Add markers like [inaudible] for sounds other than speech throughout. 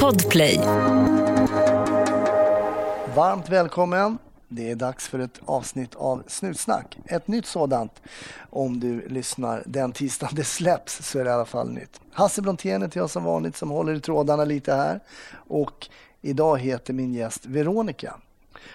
Podplay. Varmt välkommen. Det är dags för ett avsnitt av Snutsnack. Ett nytt sådant. Om du lyssnar den tisdag det släpps så är det i alla fall nytt. Hasse Brontén heter jag som vanligt som håller i trådarna lite här. Och idag heter min gäst Veronica.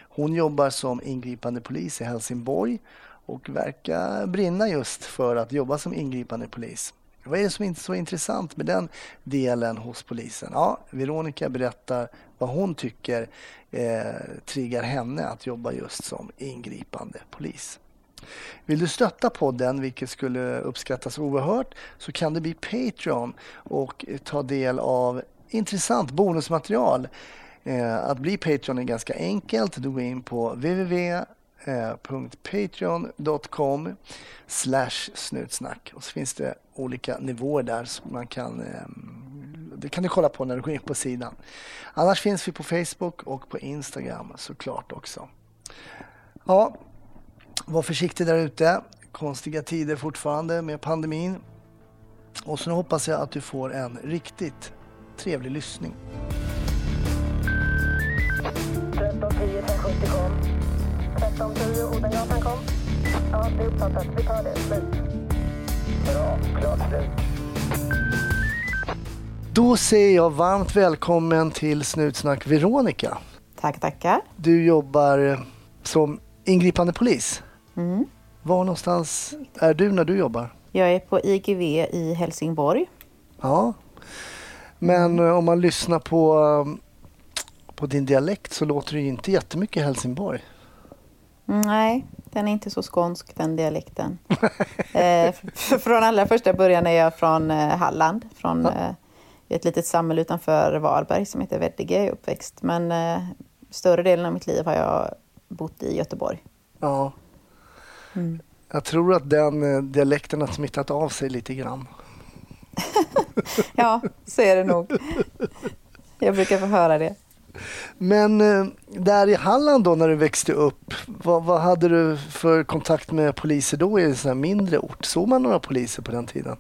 Hon jobbar som ingripande polis i Helsingborg och verkar brinna just för att jobba som ingripande polis. Vad är det som är så intressant med den delen hos polisen? Ja, Veronica berättar vad hon tycker eh, triggar henne att jobba just som ingripande polis. Vill du stötta podden, vilket skulle uppskattas oerhört, så kan du bli Patreon och ta del av intressant bonusmaterial. Eh, att bli Patreon är ganska enkelt. Du går in på www Eh, patreon.com slash snutsnack. Och så finns det olika nivåer där som man kan eh, det kan du kolla på när du går in på sidan. Annars finns vi på Facebook och på Instagram såklart också. Ja, var försiktig där ute. Konstiga tider fortfarande med pandemin. Och så hoppas jag att du får en riktigt trevlig lyssning. 1310 1070 kom. 1310 Odengatan kom. Ja, det är uppfattat. Vi tar det. Slut. Bra. Klart slut. Då säger jag varmt välkommen till Snutsnack Veronica. Tack, tackar. Du jobbar som ingripande polis. Mm. Var någonstans är du när du jobbar? Jag är på IGV i Helsingborg. Ja, men om man lyssnar på, på din dialekt så låter det ju inte jättemycket Helsingborg. Nej, den är inte så skånsk den dialekten. [laughs] eh, från allra första början är jag från eh, Halland, från ja. eh, ett litet samhälle utanför Varberg som heter Veddige, jag är uppväxt. Men eh, större delen av mitt liv har jag bott i Göteborg. Ja. Mm. Jag tror att den eh, dialekten har smittat av sig lite grann. [laughs] ja, så är det nog. Jag brukar få höra det. Men eh, där i Halland då när du växte upp, vad, vad hade du för kontakt med poliser då i en sån mindre ort? Såg man några poliser på den tiden?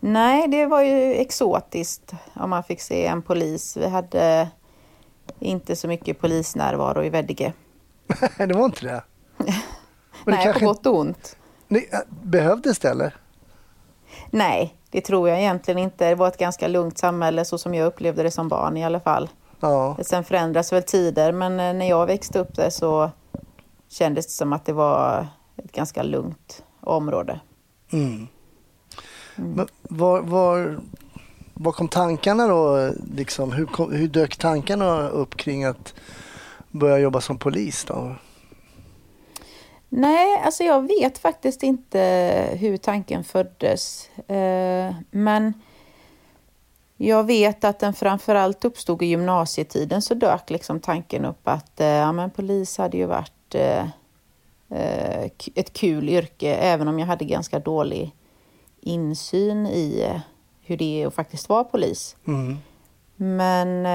Nej, det var ju exotiskt om man fick se en polis. Vi hade inte så mycket polisnärvaro i Veddige. [laughs] det var inte det? [laughs] Men Nej, kanske... på gott och ont. Nej, äh, behövdes det eller? Nej, det tror jag egentligen inte. Det var ett ganska lugnt samhälle så som jag upplevde det som barn i alla fall. Ja. Sen förändras väl tider men eh, när jag växte upp där så kändes det som att det var ett ganska lugnt område. Mm. Mm. Men var, var, var kom tankarna då? Liksom, hur, hur dök tankarna upp kring att börja jobba som polis? Då? Nej, alltså jag vet faktiskt inte hur tanken föddes. Eh, men jag vet att den framförallt uppstod i gymnasietiden så dök liksom tanken upp att eh, ja, men polis hade ju varit eh, ett kul yrke även om jag hade ganska dålig insyn i hur det är att faktiskt vara polis. Mm. Men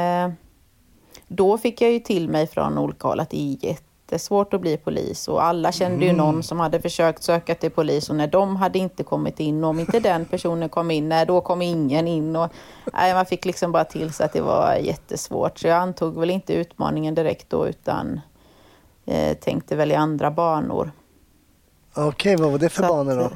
då fick jag ju till mig från olika håll att det är jättesvårt att bli polis och alla kände mm. ju någon som hade försökt söka till polis och när de hade inte kommit in och om inte den personen kom in, nej då kom ingen in och nej, man fick liksom bara till sig att det var jättesvårt så jag antog väl inte utmaningen direkt då utan eh, tänkte väl i andra banor. Okej, okay, vad var det för så banor då?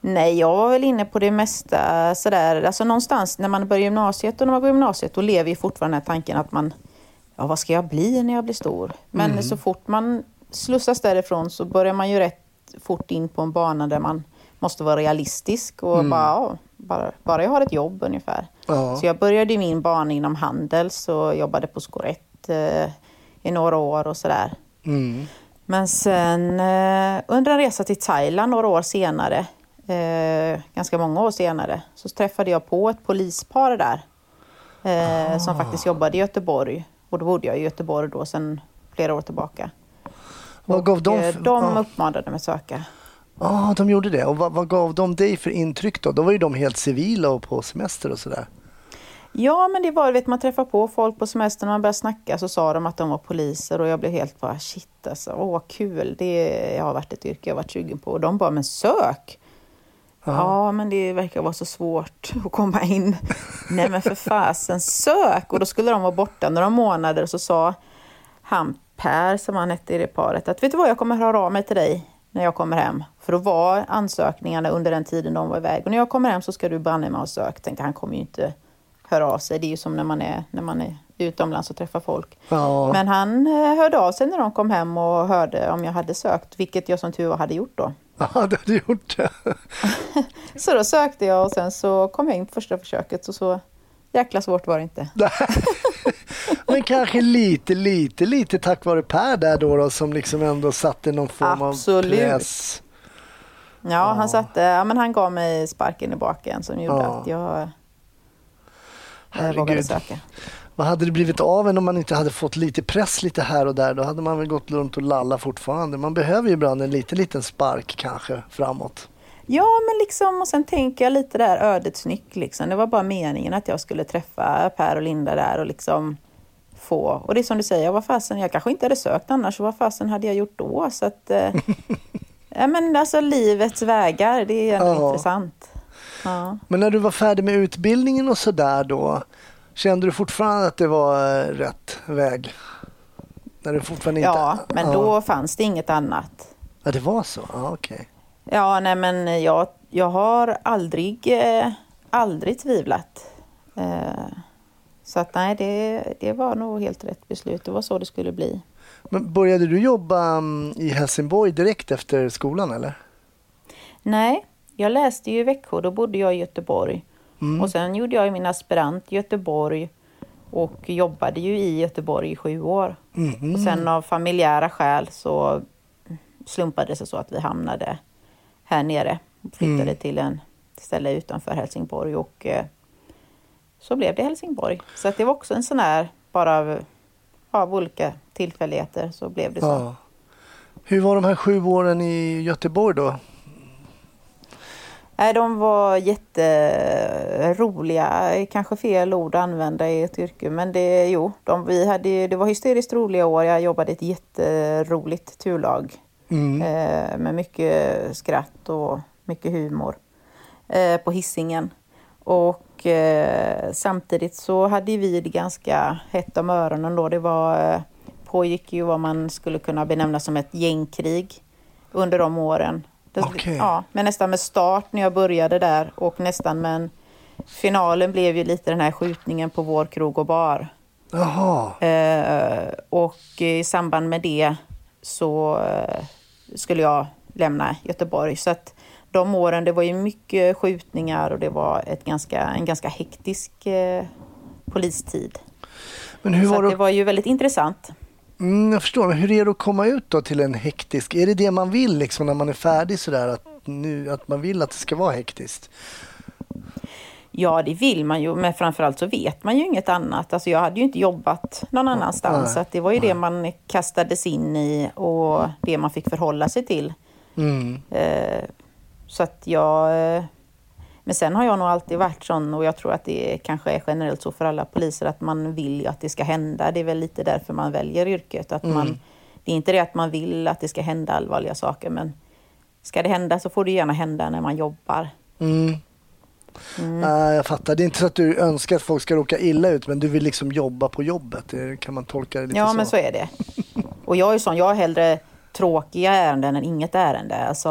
Nej, jag var väl inne på det mesta sådär. Alltså någonstans när man börjar gymnasiet och när man går gymnasiet då lever ju fortfarande den tanken att man ja, vad ska jag bli när jag blir stor? Men mm. så fort man slussas därifrån så börjar man ju rätt fort in på en bana där man måste vara realistisk och mm. bara, ja, bara, bara jag har ett jobb ungefär. Ja. Så jag började min bana inom handel och jobbade på Skorett eh, i några år och sådär. Mm. Men sen eh, under en resa till Thailand några år senare, eh, ganska många år senare, så träffade jag på ett polispar där. Eh, ah. Som faktiskt jobbade i Göteborg. Och då bodde jag i Göteborg då sedan flera år tillbaka. Vad gav de, för, de uppmanade mig att söka. Ja, ah, de gjorde det. Och vad, vad, gav de dig för intryck då? Då var ju de helt civila och på semester och sådär. Ja, men det var, vet man träffar på folk på semestern och man började snacka så sa de att de var poliser och jag blev helt bara shit alltså, åh vad kul, det har varit ett yrke jag varit sugen på. Och de bara, men sök! Ja, men det verkar vara så svårt att komma in. Nej, men för fasen, sök! Och då skulle de vara borta några månader och så sa han Per, som han hette i det paret, att vet du vad, jag kommer höra av mig till dig när jag kommer hem. För då var ansökningarna under den tiden de var iväg. Och när jag kommer hem så ska du banne mig ha sökt. Tänkte han kommer ju inte höra av sig. Det är ju som när man är, när man är utomlands och träffar folk. Ja. Men han eh, hörde av sig när de kom hem och hörde om jag hade sökt, vilket jag som tur var hade gjort då. Ja, du hade gjort det. [laughs] Så då sökte jag och sen så kom jag in på första försöket och så jäkla svårt var det inte. [laughs] Men kanske lite, lite, lite tack vare Per där då, då som liksom ändå satte någon form Absolut. av press. Ja, han satte, ja, men han gav mig sparken i baken som gjorde Ja. att jag Herregud. vågade söka. Vad hade det blivit av en om man inte hade fått lite press lite här och där? Då hade man väl gått runt och lalla fortfarande. Man behöver ju ibland en liten, liten spark kanske framåt. Ja, men liksom, och sen tänker jag lite där ödets nyck. Liksom. Det var bara meningen att jag skulle träffa Per och Linda där och liksom få... Och det är som du säger, vad fasen, jag kanske inte hade sökt annars, vad fasen hade jag gjort då? Så att... Eh, [laughs] ja, men alltså livets vägar, det är ändå Ja. intressant. Ja. Men när du var färdig med utbildningen och sådär då, kände du fortfarande att det var eh, rätt väg? När du fortfarande inte... ja, men ja. då fanns det inget annat. Ja, det var så? Ja, okej. Ja, nej men jag, jag har aldrig, eh, aldrig tvivlat. Eh, så att nej, det, det var nog helt rätt beslut. Det var så det skulle bli. Men började du jobba mm, i Helsingborg direkt efter skolan eller? Nej, jag läste ju i Växjö, då bodde jag i Göteborg. Och sen gjorde jag min aspirant i Göteborg och jobbade ju i Göteborg i sju år. Mhm. Och sen av familjära skäl så slumpade det sig så att vi hamnade här nere. Flyttade Mm. till en ställe utanför Helsingborg och eh, så blev det Helsingborg. Så att det var också en sån här, bara av, av olika tillfälligheter så blev det så. Ja. Hur var de här sju åren i Göteborg då? Nej, de var jätteroliga. Kanske fel ord att använda i ett yrke, men det, jo, de, vi hade, det var hysteriskt roliga år. Jag jobbade i ett jätteroligt turlag Mm. eh, med mycket skratt och mycket humor eh, på hissingen. Och eh, samtidigt så hade vi det ganska hett om öronen då. Det var, eh, pågick ju vad man skulle kunna benämna som ett gängkrig under de åren. Det, Okej. ja, men nästan med start när jag började där och nästan men finalen blev ju lite den här skjutningen på vår krog och bar. Jaha. Eh, och i samband med det så eh, skulle jag lämna Göteborg. Så att de åren, det var ju mycket skjutningar och det var ett ganska, en ganska hektisk eh, polistid. Men hur Så var det det? var ju väldigt intressant. Mm, jag förstår, men hur är det att komma ut då till en hektisk? Är det det man vill liksom när man är färdig sådär? Att, nu, att man vill att det ska vara hektiskt? Ja, det vill man ju, men framförallt så vet man ju inget annat. Alltså jag hade ju inte jobbat någon annanstans, nej, så att det var ju det man kastades in i och det man fick förhålla sig till. Mm. Eh, så att jag... Men sen har jag nog alltid varit sån och jag tror att det kanske är generellt så för alla poliser att man vill ju att det ska hända. Det är väl lite därför man väljer yrket. Att man, det är inte det att man vill att det ska hända allvarliga saker men ska det hända så får det gärna hända när man jobbar. Mm. Nej, jag fattar. Det är inte så att du önskar att folk ska råka illa ut men du vill liksom jobba på jobbet. Det kan man tolka det lite Ja, så. men så är det. [laughs] Och jag är sån, jag har hellre tråkiga ärenden än inget ärende. Alltså,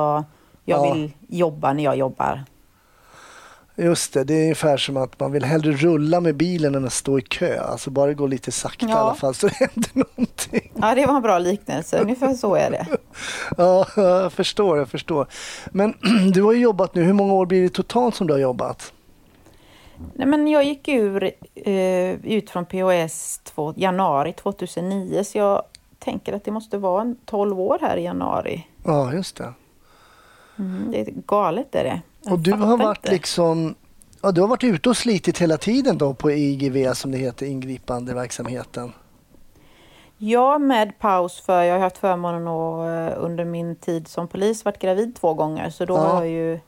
jag Ja. vill jobba när jag jobbar. Just det, det är ungefär som att man vill hellre rulla med bilen än att stå i kö. Alltså bara det går lite sakta i Ja. alla fall så [laughs] det händer någonting. Ja, det var en bra liknelse. Ungefär så är det. [laughs] Ja, jag förstår, jag förstår. Men [clears throat] du har ju jobbat nu. Hur många år blir det totalt som du har jobbat? Nej, men jag gick ur, eh, ut från POS två, januari 2009, så jag tänker att det måste vara en 12 år här i januari. Ja, just det. Mm, det är galet är det. Och du har varit liksom Ja, du har varit ute och slitit hela tiden då på IGV som det heter, ingripande verksamheten. Ja, med paus för jag har haft förmånen att eh, under min tid som polis varit gravid två gånger. Så då Ja. har jag ju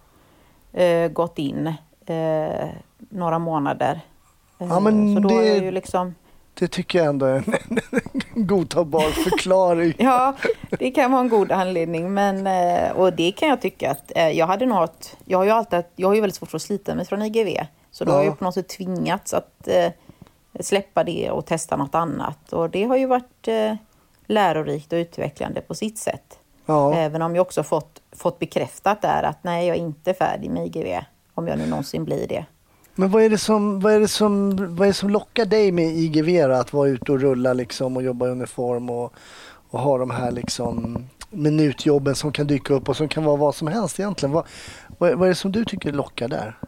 eh, gått in eh, några månader. Eh, Ja, men så då har det- jag ju liksom... Det tycker jag ändå är en, [laughs] en godtagbar förklaring. [laughs] Ja, det kan vara en god anledning. Men, eh, och det kan jag tycka att eh, jag hade något, jag har ju alltid, jag har ju väldigt svårt för att slita mig från IGV. Så då ja. har jag på något sätt tvingats att eh, släppa det och testa något annat. Och det har ju varit lärorikt och utvecklande på sitt sätt. Ja. Även om jag också fått, fått bekräftat där att nej, jag är inte färdig med IGV. Om jag nu någonsin blir det. Men vad är det som, vad är det som, vad är det som lockar dig med IGV då? Att vara ute och rulla liksom och jobba i uniform och, och ha de här liksom minutjobben som kan dyka upp och som kan vara vad som helst egentligen. Vad, vad, vad är det som du tycker lockar där?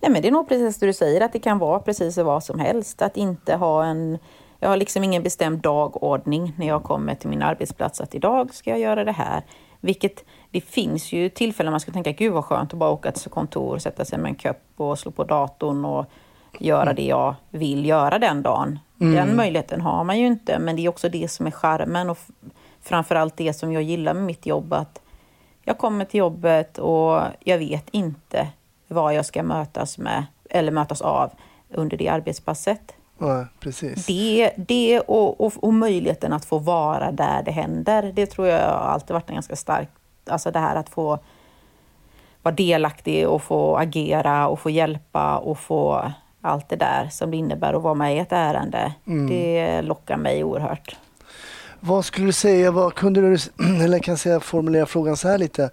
Nej, men det är nog precis det du säger, att det kan vara precis vad som helst. Att inte ha en... Jag har liksom ingen bestämd dagordning när jag kommer till min arbetsplats att idag ska jag göra det här. Vilket det finns ju tillfällen man skulle tänka, gud vad skönt att bara åka till kontor, sätta sig med en kopp och slå på datorn och göra mm. det jag vill göra den dagen. Mm. Den möjligheten har man ju inte, men det är också det som är charmen och framförallt det som jag gillar med mitt jobb, att jag kommer till jobbet och jag vet inte vad jag ska mötas med eller mötas av under det arbetspasset. Ja, precis. Det, det och, och, och, möjligheten att få vara där det händer, det tror jag alltid varit en ganska stark Alltså det här att få vara delaktig och få agera och få hjälpa och få allt det där som det innebär att vara med i ett ärende. Mm. Det lockar mig oerhört. Vad skulle du säga, vad kunde du, [clears throat] eller kan säga formulera frågan så här lite.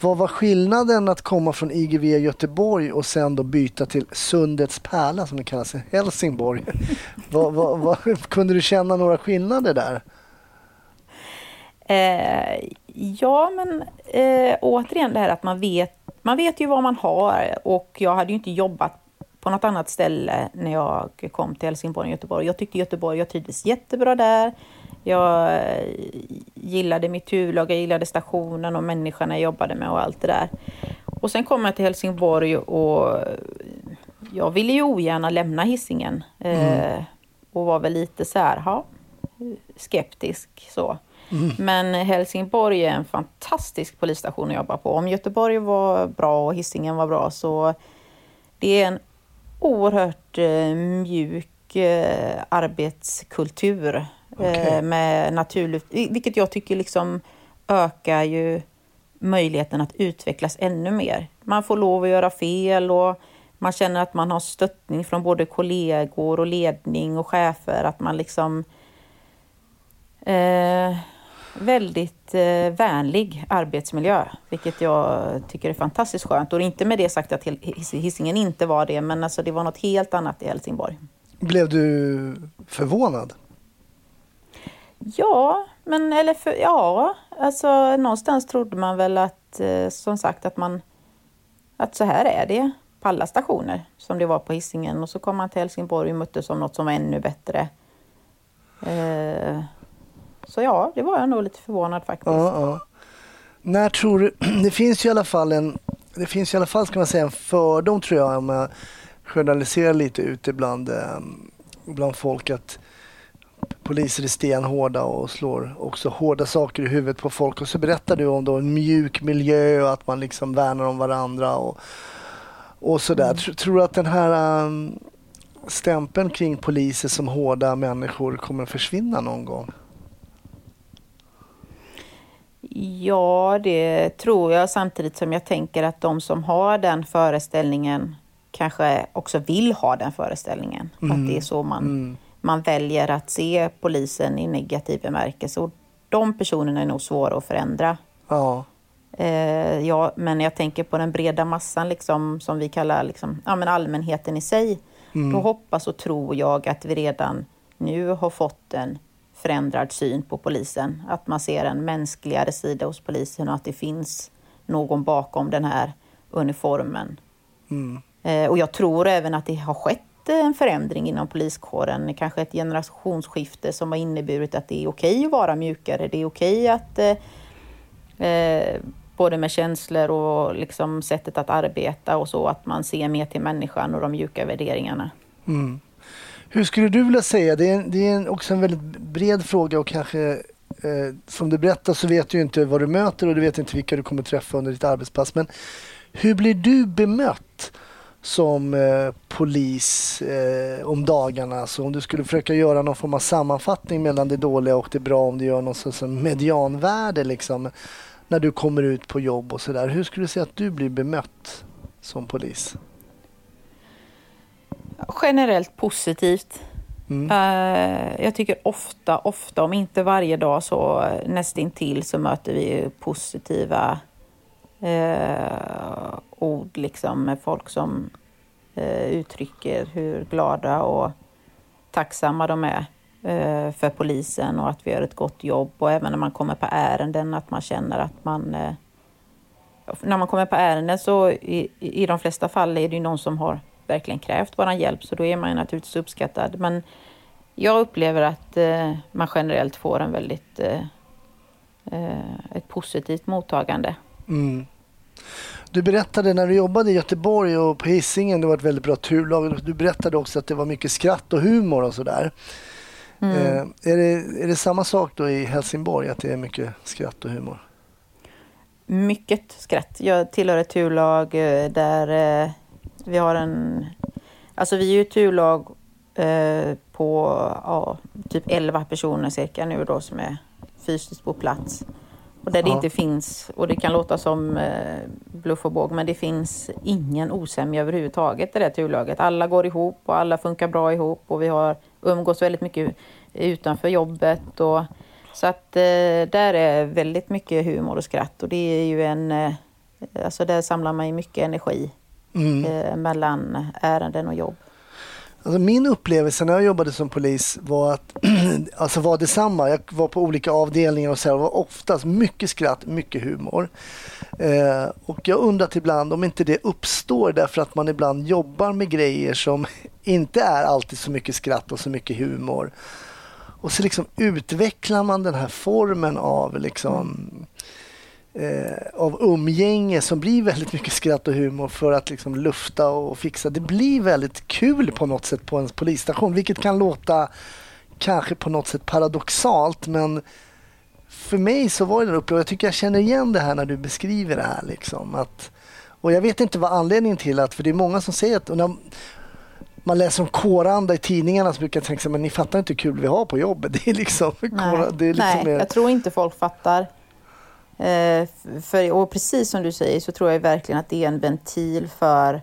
Vad var skillnaden att komma från IGV Göteborg och sen då byta till Sundets pärla som det kallas i Helsingborg? [laughs] vad, vad, vad, kunde du känna några skillnader där? Eh, ja, men eh, återigen det här att man vet, man vet ju vad man har och jag hade ju inte jobbat på något annat ställe när jag kom till Helsingborg och Göteborg. Jag tyckte Göteborg, jag trivdes jättebra där. Jag eh, gillade mitt turlag, jag gillade stationen och människorna jag jobbade med och allt det där. Och sen kom jag till Helsingborg och jag ville ju ogärna lämna hissingen mm. eh, och var väl lite så här, ha, skeptisk så. Mm. Men Helsingborg är en fantastisk polisstation att jobba på. Om Göteborg var bra och Hisingen var bra så det är en oerhört eh, mjuk eh, arbetskultur okay. eh, med naturligt, vilket jag tycker liksom ökar ju möjligheten att utvecklas ännu mer. Man får lov att göra fel och man känner att man har stöttning från både kollegor och ledning och chefer, att man liksom eh, väldigt eh, vänlig arbetsmiljö, vilket jag tycker är fantastiskt skönt. Och inte med det sagt att hissingen inte var det, men alltså det var något helt annat i Helsingborg. Blev du förvånad? Ja, men eller för, ja, alltså någonstans trodde man väl att, eh, som sagt, att man att så här är det på alla stationer som det var på hissingen och så kom man till Helsingborg och möttes av något som var ännu bättre. Eh, så ja, det var jag nog lite förvånad faktiskt. Ja, ja. När tror du, [clears throat] det finns ju i alla fall en, det finns i alla fall ska man säga en fördom tror jag om jag generaliserar lite ute bland, eh, bland folk att poliser är stenhårda och slår också hårda saker i huvudet på folk. Och så berättar du om då en mjuk miljö och att man liksom värnar om varandra och, och sådär. Mm. Tror, tror du att den här um, stämpeln kring poliser som hårda människor kommer att försvinna någon gång? Ja, det tror jag samtidigt som jag tänker att de som har den föreställningen kanske också vill ha den föreställningen. Mm. Att det är mm. så man, mm. Man väljer att se polisen i negativ bemärkelse. Och de personerna är nog svåra att förändra. Ja. Eh, ja, men jag tänker på den breda massan liksom, som vi kallar liksom, ja, men allmänheten i sig. Mm. Då hoppas och tror jag att vi redan nu har fått en förändrad syn på polisen. Att man ser en mänskligare sida hos polisen och att det finns någon bakom den här uniformen. Mm. Eh, och jag tror även att det har skett en förändring inom poliskåren, kanske ett generationsskifte som har inneburit att det är okej att vara mjukare. Det är okej att eh, eh, både med känslor och liksom sättet att arbeta och så, att man ser mer till människan och de mjuka värderingarna. Mm. Hur skulle du vilja säga, det är, det är också en väldigt bred fråga och kanske eh, som du berättar så vet du inte vad du möter och du vet inte vilka du kommer träffa under ditt arbetspass. Men hur blir du bemött som eh, polis eh, om dagarna. Så om du skulle försöka göra någon form av sammanfattning mellan det dåliga och det bra, om du gör någon sorts medianvärde liksom, när du kommer ut på jobb och sådär. Hur skulle du säga att du blir bemött som polis? Generellt positivt. Mm. Uh, jag tycker ofta, ofta, om inte varje dag så nästintill så möter vi positiva uh, ord liksom med folk som eh, uttrycker hur glada och tacksamma de är eh, för polisen och att vi gör ett gott jobb och även när man kommer på ärenden att man känner att man eh, när man kommer på ärenden så i, i de flesta fall är det ju någon som har verkligen krävt vår hjälp så då är man ju naturligtvis uppskattad. Men jag upplever att eh, man generellt får en väldigt eh, eh ett positivt mottagande. Mm. Du berättade när du jobbade i Göteborg och på Hisingen, det var ett väldigt bra turlag. Du berättade också att det var mycket skratt och humor och sådär. Mm. Eh, är, det, är det samma sak då i Helsingborg, att det är mycket skratt och humor? Mycket skratt. Jag tillhör ett turlag eh, där eh, vi har en... Alltså vi är ju ett turlag eh, på ja, typ 11 personer cirka nu då som är fysiskt på plats. Och där ja. det inte finns, och det kan låta som eh, bluff och båg, men det finns ingen osämja överhuvudtaget i det turlaget. Alla går ihop och alla funkar bra ihop och vi har umgås väldigt mycket utanför jobbet. Och, så att eh, där är väldigt mycket humor och skratt och det är ju en, eh, alltså där samlar man ju mycket energi mm. eh, mellan ärenden och jobb. Alltså min upplevelse när jag jobbade som polis var att [clears throat] alltså var detsamma. Jag var på olika avdelningar och så här, det var oftast mycket skratt, mycket humor. Eh, och jag undrar ibland om inte det uppstår därför att man ibland jobbar med grejer som [laughs] inte är alltid så mycket skratt och så mycket humor. Och så liksom utvecklar man den här formen av liksom eh, av umgänge som blir väldigt mycket skratt och humor för att liksom lufta och fixa. Det blir väldigt kul på något sätt på en polisstation, vilket kan låta kanske på något sätt paradoxalt, men för mig så var det uppe och jag tycker jag känner igen det här när du beskriver det här. Liksom, att, och jag vet inte vad anledningen till att, för det är många som säger att när man läser om kåranda i tidningarna så brukar jag tänka men ni fattar inte hur kul vi har på jobbet. [laughs] Det är liksom, Nej, kåra, det är liksom Nej jag tror inte folk fattar. Eh, för, och precis som du säger så tror jag verkligen att det är en ventil för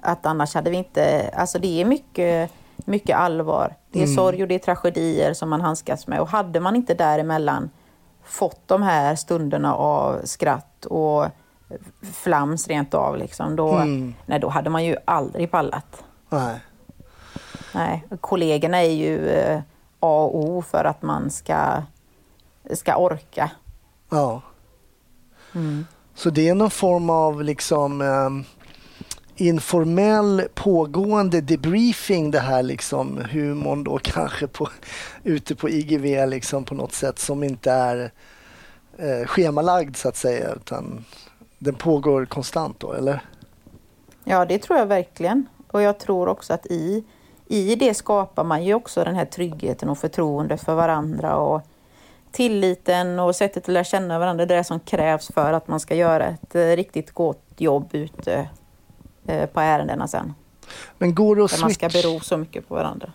att annars hade vi inte... Alltså det är mycket, mycket allvar. Det är mm. sorg och det är tragedier som man handskas med. Och hade man inte däremellan fått de här stunderna av skratt och flams rent av, liksom, då, mm. nej, då hade man ju aldrig pallat. Nej. Nej, kollegorna är ju eh, A och O för att man ska, ska orka Ja. Mm. Så det är någon form av liksom um, informell pågående debriefing det här liksom humorn då [laughs] kanske på, ute på IGV liksom på något sätt som inte är eh, schemalagd så att säga utan den pågår konstant då eller? Ja det tror jag verkligen och jag tror också att i, i det skapar man ju också den här tryggheten och förtroende för varandra och tilliten och sättet att lära känna varandra, det är det som krävs för att man ska göra ett eh, riktigt gott jobb ute eh, på ärendena sen. Men går det att Där man ska bero så mycket på varandra.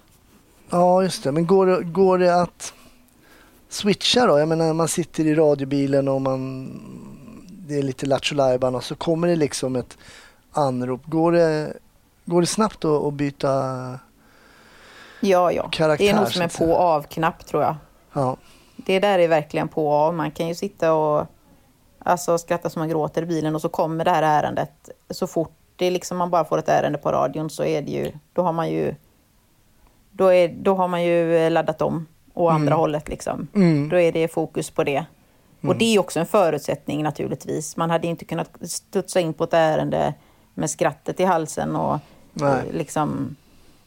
Ja, just det. Men går det, går det att switcha då? Jag menar, man sitter i radiobilen och man, det är lite lattjo och så kommer det liksom ett anrop. Går det, går det snabbt att, att byta Ja, ja. Karaktär, det är nog som en på och av-knapp tror jag. Ja det där är verkligen på av. Man kan ju sitta och alltså, skratta som man gråter i bilen och så kommer det här ärendet. Så fort det liksom man bara får ett ärende på radion så är det ju, då har man ju, då är, då har man ju laddat om å andra mm. hållet. Liksom. Mm. Då är det fokus på det. Mm. Och det är också en förutsättning naturligtvis. Man hade inte kunnat studsa in på ett ärende med skrattet i halsen och Nej. liksom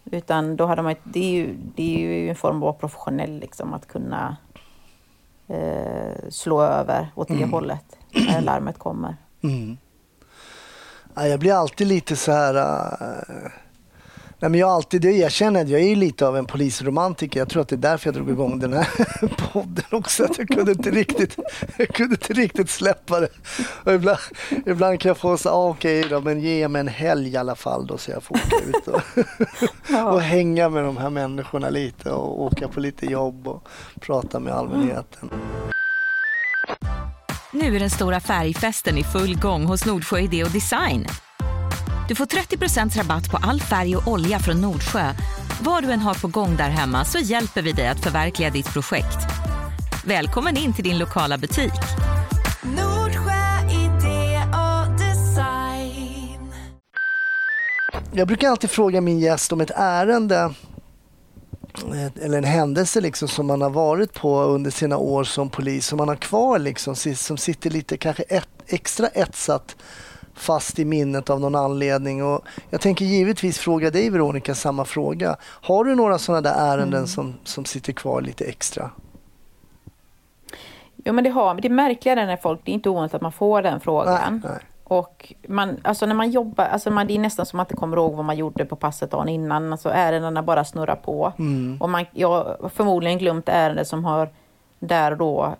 utan då hade man, det är ju, det är ju en form av professionell, liksom, att kunna slå över åt det mm. hållet när larmet kommer. Mm. Ja, jag blir alltid lite så här... Uh, Nej, men jag alltid det erkänner jag är lite av en polisromantiker. Jag tror att det är därför jag drog igång den här [laughs] podden också. Att jag kunde inte riktigt, jag kunde inte riktigt släppa det. Och ibland, ibland kan jag få så ah, okej okay då, men ge mig en helg i alla fall då så jag får åka ut och, [laughs] ja. och hänga med de här människorna lite och åka på lite jobb och prata med allmänheten. Nu är den stora färgfesten i full gång hos Nordsjö Idé och Design. Du får 30% rabatt på all färg och olja från Nordsjö. Vad du än har på gång där hemma så hjälper vi dig att förverkliga ditt projekt. Välkommen in till din lokala butik. Nordsjö Idé och Design. Jag brukar alltid fråga min gäst om ett ärende eller en händelse liksom som man har varit på under sina år som polis som man har kvar liksom, som sitter lite kanske ett, extra etsat fast i minnet av någon anledning. Och jag tänker givetvis fråga dig Veronica samma fråga. Har du några sådana där ärenden mm. som, som sitter kvar lite extra? Jo men det har Det är när folk, det är inte ovanligt att man får den frågan. Nej, nej. Och man, alltså när man jobbar, alltså man, det är nästan som att man inte kommer ihåg vad man gjorde på passet dagen innan. Alltså ärendena bara snurrar på. Mm. Och man, jag har förmodligen glömt ärenden som har där och då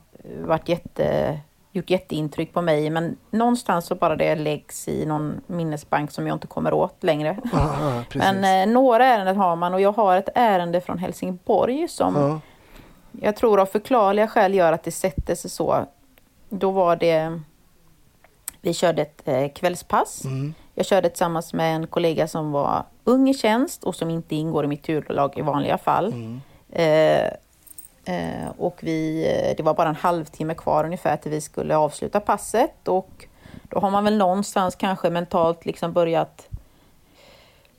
varit jätte gjort jätteintryck på mig men någonstans så bara det läggs i någon minnesbank som jag inte kommer åt längre. [laughs] Aha, [laughs] men eh, några ärenden har man och jag har ett ärende från Helsingborg som ja. jag tror av förklarliga skäl gör att det sätter sig så. Då var det, vi körde ett eh, kvällspass. Mm. Jag körde tillsammans med en kollega som var ung i tjänst och som inte ingår i mitt turlag i vanliga fall. Mm. Eh, och vi, eh, det var bara en halvtimme kvar ungefär till vi skulle avsluta passet och då har man väl någonstans kanske mentalt liksom börjat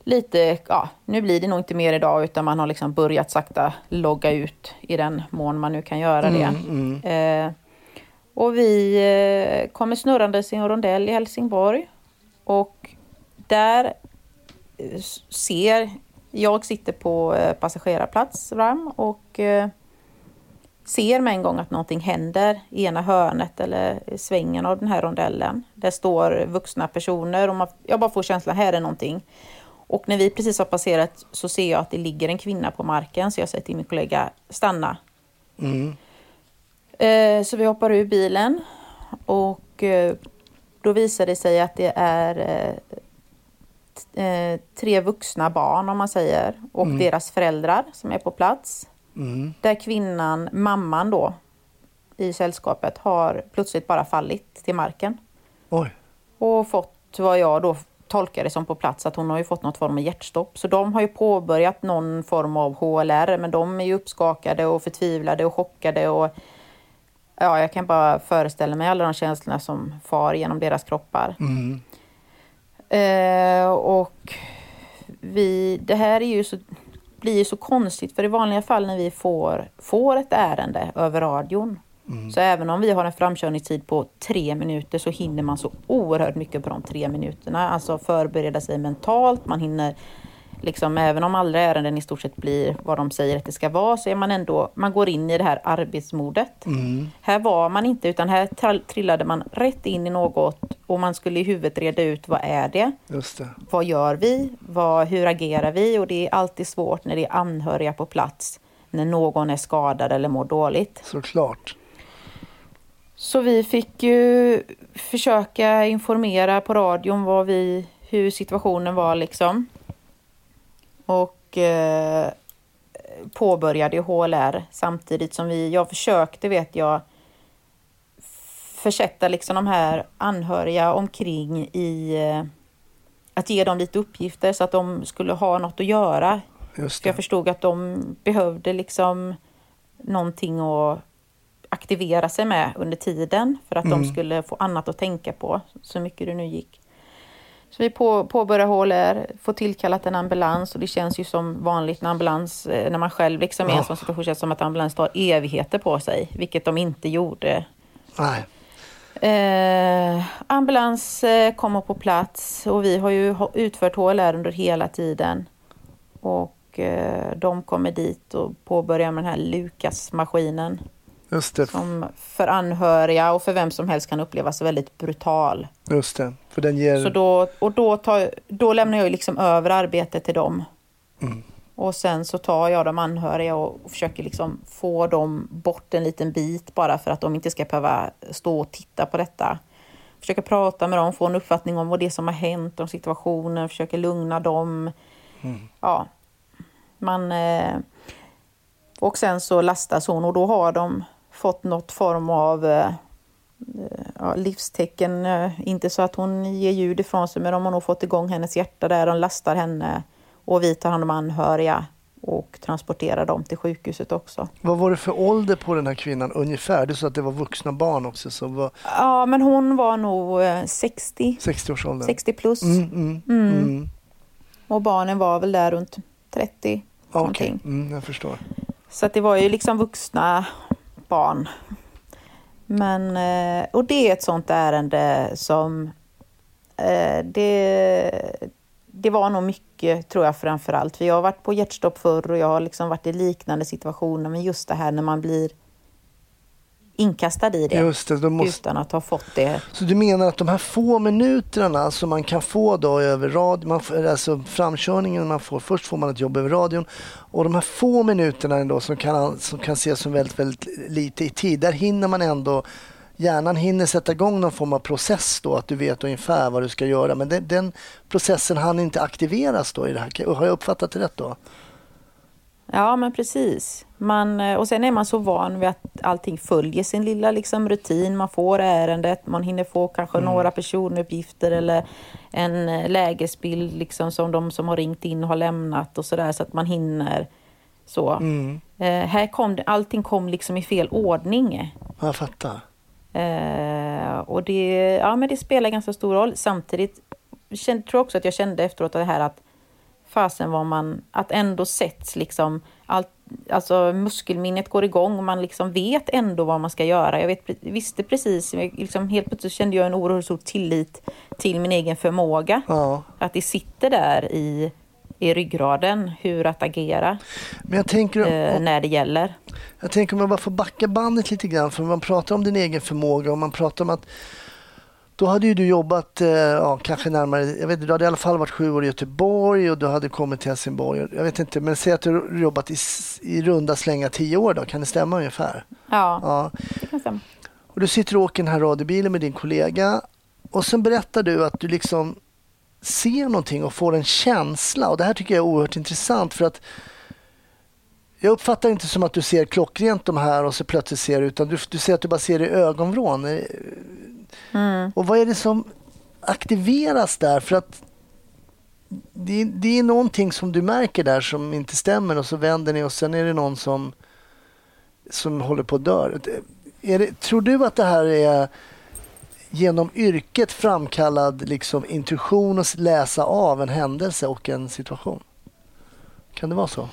lite, ja, nu blir det nog inte mer idag utan man har liksom börjat sakta logga ut i den mån man nu kan göra det. Mm, mm. Eh, och vi eh, kommer snurrandes i en rondell i Helsingborg och där eh, ser, jag sitter på eh, passagerarplats fram och ser med en gång att någonting händer i ena hörnet eller i svängen av den här rondellen. Där står vuxna personer och man, jag bara får känslan, här är någonting. Och när vi precis har passerat så ser jag att det ligger en kvinna på marken så jag säger till min kollega, stanna. Mm. Eh, så vi hoppar ur bilen och eh, då visar det sig att det är eh, tre vuxna barn om man säger och mm. deras föräldrar som är på plats. Mm. Där kvinnan, mamman då, i sällskapet har plötsligt bara fallit till marken. Oj. Och fått vad jag då tolkar det som på plats att hon har ju fått något form av hjärtstopp. Så de har ju påbörjat någon form av HLR men de är ju uppskakade och förtvivlade och chockade och ja, jag kan bara föreställa mig alla de känslorna som far genom deras kroppar. Mm. Eh, och vi, det här är ju så blir ju så konstigt för i vanliga fall när vi får, får ett ärende över radion mm. så även om vi har en framkörningstid på tre minuter så hinner man så oerhört mycket på de tre minuterna. Alltså förbereda sig mentalt, man hinner liksom, även om alla ärenden i stort sett blir vad de säger att det ska vara, så är man ändå, man går in i det här arbetsmodet. Mm. Här var man inte, utan här trillade man rätt in i något och man skulle i huvudet reda ut vad är det? Det. Vad gör vi? Vad, hur agerar vi? Och det är alltid svårt när det är anhöriga på plats, när någon är skadad eller mår dåligt. Såklart. Så vi fick ju försöka informera på radion vad vi, hur situationen var liksom och eh, påbörjade HLR samtidigt som vi, jag försökte vet jag försätta liksom de här anhöriga omkring i eh, att ge dem lite uppgifter så att de skulle ha något att göra. Just jag förstod att de behövde liksom någonting att aktivera sig med under tiden för att mm. de skulle få annat att tänka på så mycket det nu gick. Så vi på, påbörjar HLR, får tillkallat en ambulans och det känns ju som vanligt när ambulans, eh, när man själv liksom är i en sån situation, känns som att ambulans tar evigheter på sig, vilket de inte gjorde. Nej. Eh, ambulans eh, kommer på plats och vi har ju utfört HLR under hela tiden. Och eh, de kommer dit och påbörjar med den här Lukas-maskinen. Just det. Som för anhöriga och för vem som helst kan upplevas väldigt brutal. Just det, för den ger... Så då, och då, tar, då lämnar jag liksom över arbetet till dem. Och sen så tar jag de anhöriga och försöker liksom få dem bort en liten bit bara för att de inte ska behöva stå och titta på detta. Försöker prata med dem, få en uppfattning om vad det är som har hänt, om situationen, försöker lugna dem. Ja, man... Eh, och sen så lastas hon och då har de fått något form av eh, ja, livstecken. Eh, inte så att hon ger ljud ifrån sig, men de har nog fått igång hennes hjärta där. De lastar henne och vi tar hand om anhöriga och transporterar dem till sjukhuset också. Vad var det för ålder på den här kvinnan ungefär? Du sa att det var vuxna barn också. Så var Ja, men hon var nog eh, 60, 60-årsåldern? 60 plus. Mm, mm, mm. Och barnen var väl där runt 30 Okej, någonting. mm, jag förstår. Så att det var ju liksom vuxna barn. Men, eh, och det är ett sånt ärende som... Eh, det, det var nog mycket, tror jag, framför allt. För jag har varit på hjärtstopp förr och jag har liksom varit i liknande situationer. Men just det här när man blir inkastad i det Just det, då måste... utan att ha fått det. Så du menar att de här få minuterna som man kan få då över radio, man får, alltså framkörningen man får, först får man ett jobb över radion och de här få minuterna ändå som kan, som kan ses som väldigt, väldigt lite i tid, där hinner man ändå Hjärnan hinner sätta igång någon form av process då, att du vet ungefär vad du ska göra. Men den, den processen hann inte aktiveras då i det här. Har jag uppfattat det rätt då? Ja, men precis. Man, eh, och sen är man så van vid att allting följer sin lilla liksom, rutin. Man får ärendet, man hinner få kanske några personuppgifter eller en eh, lägesbild liksom, som de som har ringt in har lämnat och sådär så att man hinner så. Eh, här kom allting kom liksom i fel ordning. Ja, Jag fattar. Eh, och det, ja, men det spelar ganska stor roll. Samtidigt kände, tror jag också att jag kände efteråt det här att fasen var man, att ändå sätts liksom, allt, alltså muskelminnet går igång och man liksom vet ändå vad man ska göra. Jag vet, visste precis, liksom helt plötsligt kände jag en oerhört stor tillit till min egen förmåga. Ja. Att det sitter där i, i ryggraden, hur att agera tänker, eh, när det gäller. Jag tänker om jag bara får backa bandet lite grann. För man pratar om din egen förmåga och man pratar om att då hade ju du jobbat, eh, ja, kanske närmare, jag vet inte, du hade i alla fall varit sju år i Göteborg och du hade kommit till Helsingborg. Jag vet inte, men säg att du jobbat i, i runda slänga tio år då, kan det stämma ungefär? Ja, Ja. det kan stämma. Och du sitter och åker den här radiobilen med din kollega och sen berättar du att du liksom ser någonting och får en känsla och det här tycker jag är oerhört intressant för att jag uppfattar inte som att du ser klockrent de här och så plötsligt ser du utan du, du ser att du bara ser i ögonvrån. Mm. Och vad är det som aktiveras där? För att det, det är någonting som du märker där som inte stämmer och så vänder ni och sen är det någon som, som håller på att dö. Tror du att det här är genom yrket framkallad liksom, intuition att läsa av en händelse och en situation? Kan det vara så?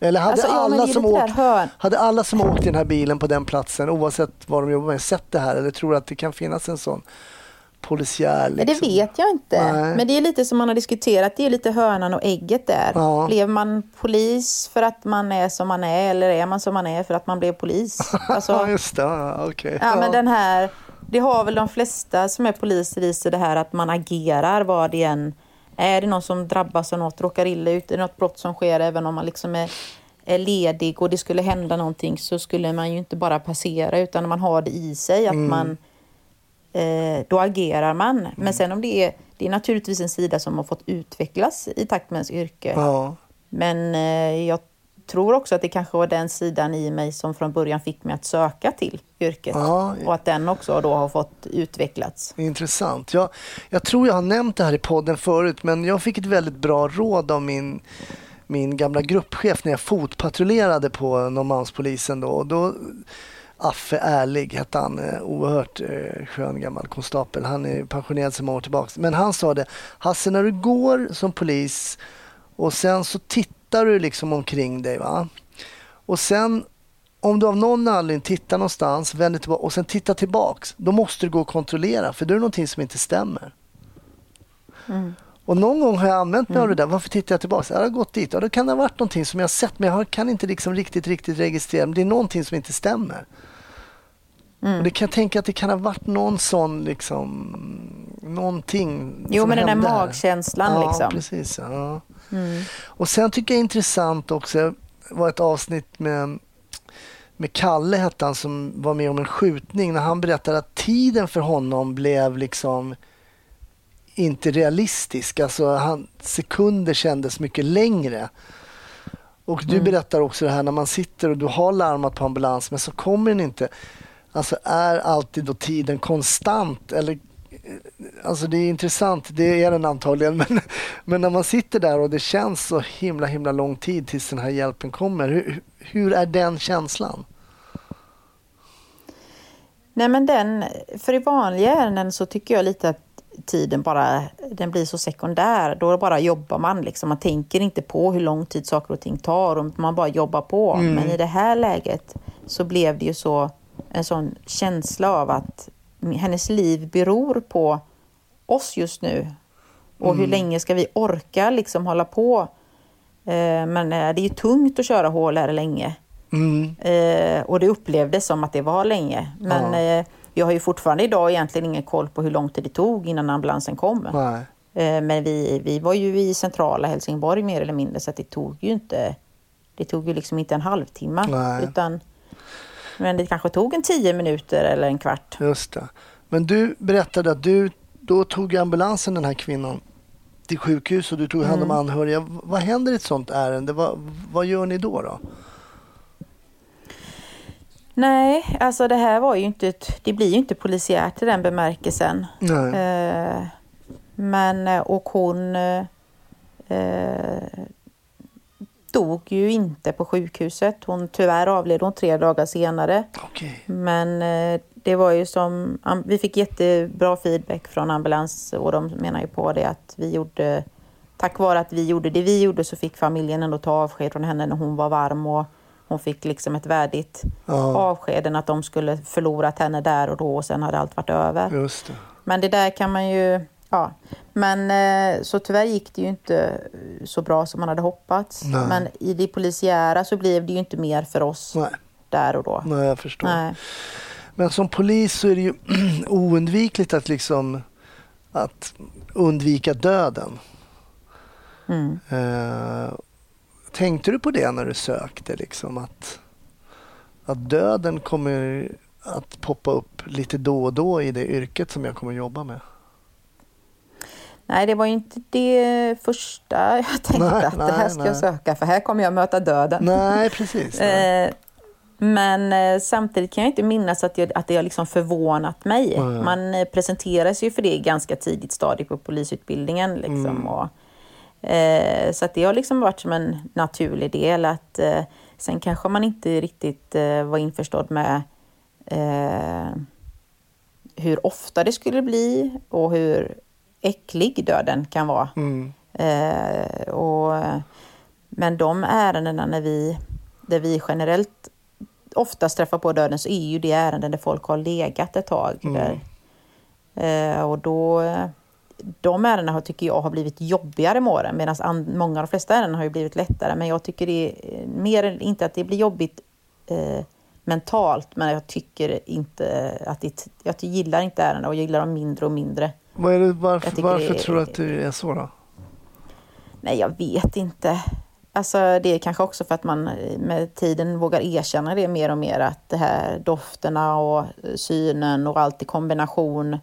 Eller hade, Alltså, alla som åkt, hade alla som åkt i den här bilen på den platsen, oavsett vad de jobbar med, sett det här? Eller tror du att det kan finnas en sån polisiär... Liksom? Det vet jag inte. Nej. Men det är lite som man har diskuterat, det är lite hönan och ägget där. Ja. Blev man polis för att man är som man är eller är man som man är för att man blev polis? [laughs] Alltså, just det. Ja, okej. ja, men den här, det har väl de flesta som är poliser i sig det här att man agerar vad det än är. det någon som drabbas av något, råkar illa ut, är det något brott som sker även om man liksom är, är ledig och det skulle hända någonting så skulle man ju inte bara passera utan man har det i sig att man eh, då agerar man. Men sen om det är, det är naturligtvis en sida som har fått utvecklas i takt med ens yrke. Ja. Men eh, jag tror också att det kanske var den sidan i mig som från början fick mig att söka till yrket. Ja. Och att den också då har fått utvecklats. Intressant. Jag, jag tror jag har nämnt det här i podden förut men jag fick ett väldigt bra råd av min, min gamla gruppchef när jag fotpatrullerade på Norrmalmspolisen. Då. Då, Affe Ärlig hette han, eh, oerhört eh, skön gammal konstapel. Han är pensionerad sedan många år tillbaka. Men han sa det, Hasse när du går som polis och sen så tittar du liksom omkring dig. Va? Och sen om du av någon anledning tittar någonstans vänder tillbaka och sen tittar tillbaks, då måste du gå och kontrollera för då är det någonting som inte stämmer. Och någon gång har jag använt mig av det där. Varför tittar jag tillbaks? Jag har gått dit. Ja, då kan det ha varit någonting som jag har sett men jag kan inte liksom riktigt, riktigt registrera. Men det är någonting som inte stämmer. Och det kan jag tänka att det kan ha varit någon sån liksom, någonting Jo, som men den där magkänslan ja, liksom. Precis, ja. Mm. Och sen tycker jag är intressant också, det var ett avsnitt med, med Kalle hette han som var med om en skjutning när han berättade att tiden för honom blev liksom inte realistisk. Alltså han, sekunder kändes mycket längre. Och du Mm. berättar också det här när man sitter och du har larmat på ambulans men så kommer den inte. Alltså är alltid då tiden konstant? Eller, alltså det är intressant, det är den antagligen. [laughs] Men, men när man sitter där och det känns så himla himla lång tid tills den här hjälpen kommer. Hur, hur är den känslan? Nej men den, för i vanliga ärenden så tycker jag lite att tiden bara, den blir så sekundär. Då bara jobbar man liksom. Man tänker inte på hur lång tid saker och ting tar och man bara jobbar på. Men i det här läget så blev det ju så en sån känsla av att hennes liv beror på oss just nu. Och hur länge ska vi orka liksom hålla på? Eh, Men eh, det är ju tungt att köra HLR länge. Mm. Eh, och det upplevdes som att det var länge. Men eh, jag har ju fortfarande idag egentligen ingen koll på hur lång tid det tog innan ambulansen kom. Eh, men vi, vi var ju i centrala Helsingborg mer eller mindre så att det tog ju inte det tog ju liksom inte en halvtimme. Nej. Utan, men det kanske tog en tio minuter eller en kvart. Just det. Men du berättade att du då tog ambulansen den här kvinnan till sjukhus och du tog hand om anhöriga. V- Vad händer i ett sånt ärende? Vad, vad gör ni då? då? Nej, alltså det här var ju inte, ett, det blir ju inte polisiärt i den bemärkelsen. Nej. Eh, men, eh, och hon eh, eh, dog ju inte på sjukhuset. Hon, tyvärr avled hon tre dagar senare. Okej. Men eh, det var ju som, vi fick jättebra feedback från ambulans och de menar ju på det att vi gjorde, tack vare att vi gjorde det vi gjorde så fick familjen ändå ta avsked från henne när hon var varm och hon fick liksom ett värdigt Ja. avsked än att de skulle förlorat henne där och då och sen hade allt varit över. Det. Men det där kan man ju... Ja. Men eh, så tyvärr gick det ju inte så bra som man hade hoppats. Nej. Men i det polisiära så blev det ju inte mer för oss Nej. där och då. Nej, jag förstår. Nej. Men som polis så är det ju [clears throat] oundvikligt att liksom att undvika döden. Mm. Eh, tänkte du på det när du sökte? Liksom, att, att döden kommer att poppa upp lite då och då i det yrket som jag kommer att jobba med? Nej, det var ju inte det första jag tänkte Nej, att det nej, här ska nej. jag söka för här kommer jag möta döden. Nej, precis. Eh, men eh, samtidigt kan jag inte minnas att, jag, att det har liksom förvånat mig. Nej. Man eh, presenteras ju för det i ganska tidigt stadie på polisutbildningen. Liksom, Mm. och, eh, så att det har liksom varit som en naturlig del. att eh, Sen kanske man inte riktigt eh, var införstådd med hur ofta det skulle bli och hur äcklig döden kan vara. Mm. Eh, och, men de ärendena när vi, där vi generellt oftast träffar på döden så är ju det ärenden där folk har legat ett tag. Där. Eh, och då, de ärendena har, tycker jag har blivit jobbigare med åren medan an- många av de flesta ärenden har ju blivit lättare. Men jag tycker det är mer, inte att det blir jobbigt eh, mentalt, men jag tycker inte att det, jag gillar inte ärendena och jag gillar dem mindre och mindre. Vad är det, varför varför det är- tror du att det är så? då? Nej, jag vet inte. Alltså, det är kanske också för att man med tiden vågar erkänna det mer och mer att det här dofterna och synen och allt i kombination.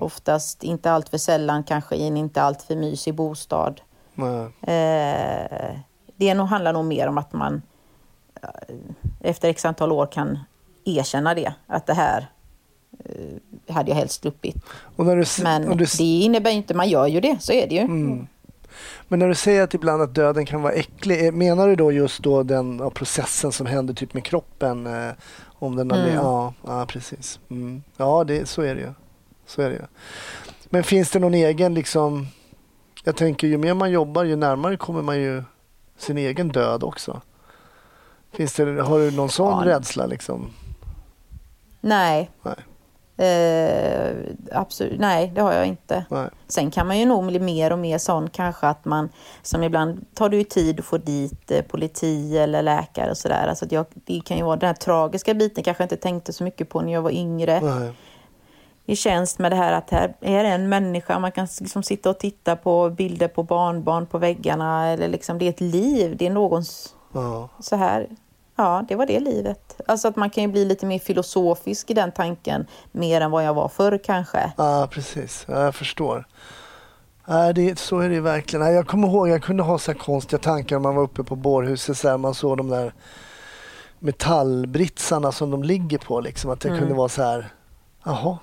Oftast, inte allt för sällan, kanske i en inte allt för mysig bostad. Nej. Eh, det nog, handlar nog mer om att man eh, efter x antal år kan erkänna det. Att det här eh, hade jag helst sluppit. Du, Men du, det innebär ju inte, man gör ju det, så är det ju. men när du säger att ibland att döden kan vara äcklig, eh, menar du då just då den processen som händer typ med kroppen? Eh, om den Mm. ja, ja, precis. Mm. Ja, det, så är det ju. Så är det ju. Men finns det någon egen liksom... Jag tänker ju mer man jobbar ju närmare kommer man ju sin egen död också. Finns det, har du någon sån Ja. rädsla liksom? Nej. Nej. Eh, absolut, nej, det har jag inte. Nej. Sen kan man ju nog bli mer och mer sån kanske att man, som ibland tar det ju tid att få dit eh, politi eller läkare och sådär. Alltså jag, det kan ju vara den här tragiska biten, kanske jag inte tänkte så mycket på när jag var yngre. Nej. i tjänst med det här att här är en människa, man kan liksom sitta och titta på bilder på barnbarn på väggarna, eller liksom det är ett liv, det är någons Ja. så här. Ja, det var det livet. Alltså att man kan ju bli lite mer filosofisk i den tanken, mer än vad jag var förr kanske. Ja, precis. Ja, jag förstår. Nej, det, så är det ju verkligen. Jag kommer ihåg jag kunde ha så konstiga tankar om man var uppe på bårhuset så här, man såg de där metallbritsarna som de ligger på. Liksom, att det Mm. kunde vara så här, jaha,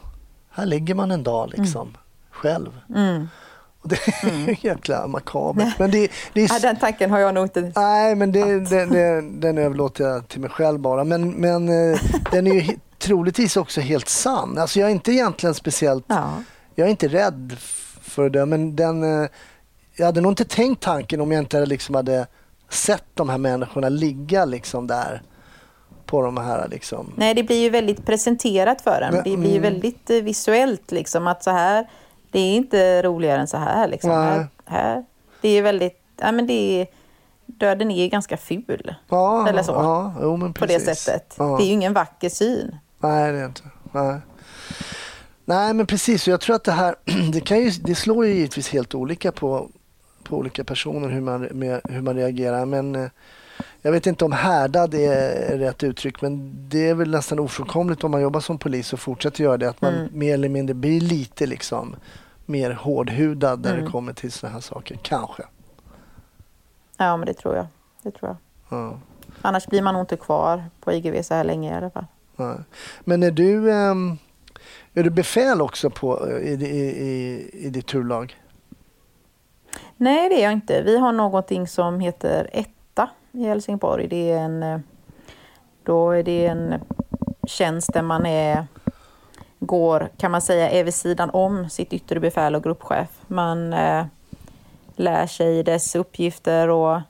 här ligger man en dag liksom, själv. Mm. Och det är ju jäkla makabert. Men det, det är, Ja, den tanken har jag nog inte... Nej, men det, det, det, den överlåter jag till mig själv bara. Men, men eh, den är ju troligtvis också helt sann. Alltså jag är inte egentligen speciellt Ja. jag är inte rädd för det, men den, eh, jag hade nog inte tänkt tanken om jag inte liksom hade sett de här människorna ligga liksom där på de här liksom. Nej, det blir ju väldigt presenterat för en. Det blir ju mm. väldigt eh, visuellt liksom att så här, det är inte roligare än så här liksom. Här, här. Det är väldigt, ja men det är, döden är ganska ful Ja, Eller så. Ja, jo, på det sättet. Ja. Det är ju ingen vacker syn. Nej, det är inte. Nej. Nej, men precis. Och jag tror att det här, [clears throat] det, kan ju, det slår ju givetvis helt olika på, på olika personer hur man, med, hur man reagerar. Men eh, jag vet inte om härdad är rätt uttryck, men det är väl nästan ofrånkomligt om man jobbar som polis och fortsätter göra det, att man Mm. mer eller mindre blir lite liksom mer hårdhudad när det Mm. kommer till sådana här saker. Kanske. Ja, men det tror jag. Det tror jag. Ja. Annars blir man nog inte kvar på IGV så här länge i alla fall. Nej. Men är du, ehm, är du befäl också på, i, i, i, i ditt turlag? Nej, det är jag inte. Vi har någonting som heter etta i Helsingborg. Det är en, eh, då är det en tjänst där man är, går, kan man säga, är vid sidan om sitt yttre befäl och gruppchef. Man eh, lär sig dess uppgifter och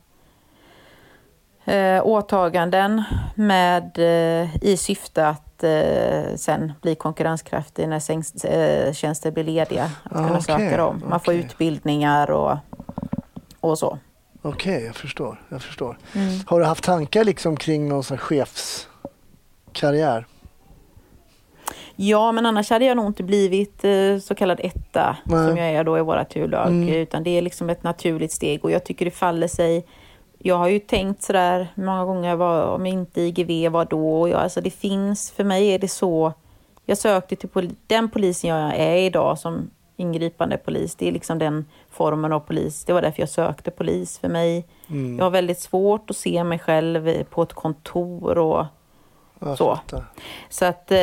eh, åtaganden med, eh, i syfte att eh, sen bli konkurrenskraftig när sängs- eh, tjänster blir lediga. Att Ah, kunna okej, söka dem. Man får okej. utbildningar och, och så. Okej, jag förstår. Jag förstår. Mm. Har du haft tankar liksom kring någon chefskarriär? Ja, men annars hade jag nog inte blivit eh, så kallad etta Nej. som jag är då i våra turlag. Mm. Utan det är liksom ett naturligt steg och jag tycker det faller sig. Jag har ju tänkt sådär många gånger, vad, om inte IGV, vad då? Och jag, alltså det finns, för mig är det så. Jag sökte till pol- den polisen jag är idag som ingripande polis. Det är liksom den formen av polis. Det var därför jag sökte polis. För mig, Mm. jag har väldigt svårt att se mig själv på ett kontor och Jag så. fattar. så att eh,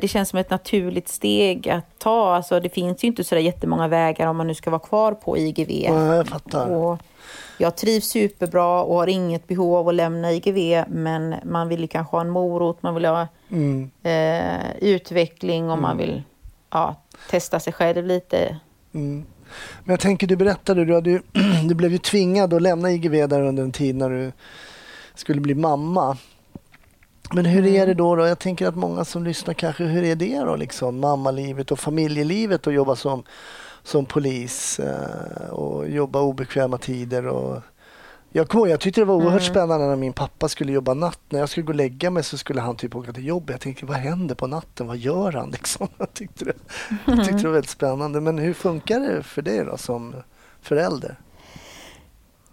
det känns som ett naturligt steg att ta. Alltså, det finns ju inte så där jättemånga vägar om man nu ska vara kvar på IGV. Ja, jag fattar. Och jag trivs superbra och har inget behov av att lämna IGV men man vill ju kanske ha en morot, man vill ha Mm. eh, utveckling och man vill ja, testa sig själv lite. Mm. Men jag tänker, du berättade, du, hade ju, [clears throat] du blev ju tvingad att lämna IGV där under en tid när du skulle bli mamma. Men hur är Mm. det då, då? Jag tänker att många som lyssnar kanske, hur är det då liksom? Mammalivet och familjelivet och jobba som, som polis eh, och jobba obekväma tider och jag kommer ihåg, jag tyckte det var oerhört Mm. spännande när min pappa skulle jobba natt. När jag skulle gå och lägga mig så skulle han typ åka till jobbet. Jag tänkte, vad händer på natten? Vad gör han? Liksom. [laughs] Jag, tyckte det, jag tyckte det var väldigt spännande. Men hur funkar det för dig då som förälder?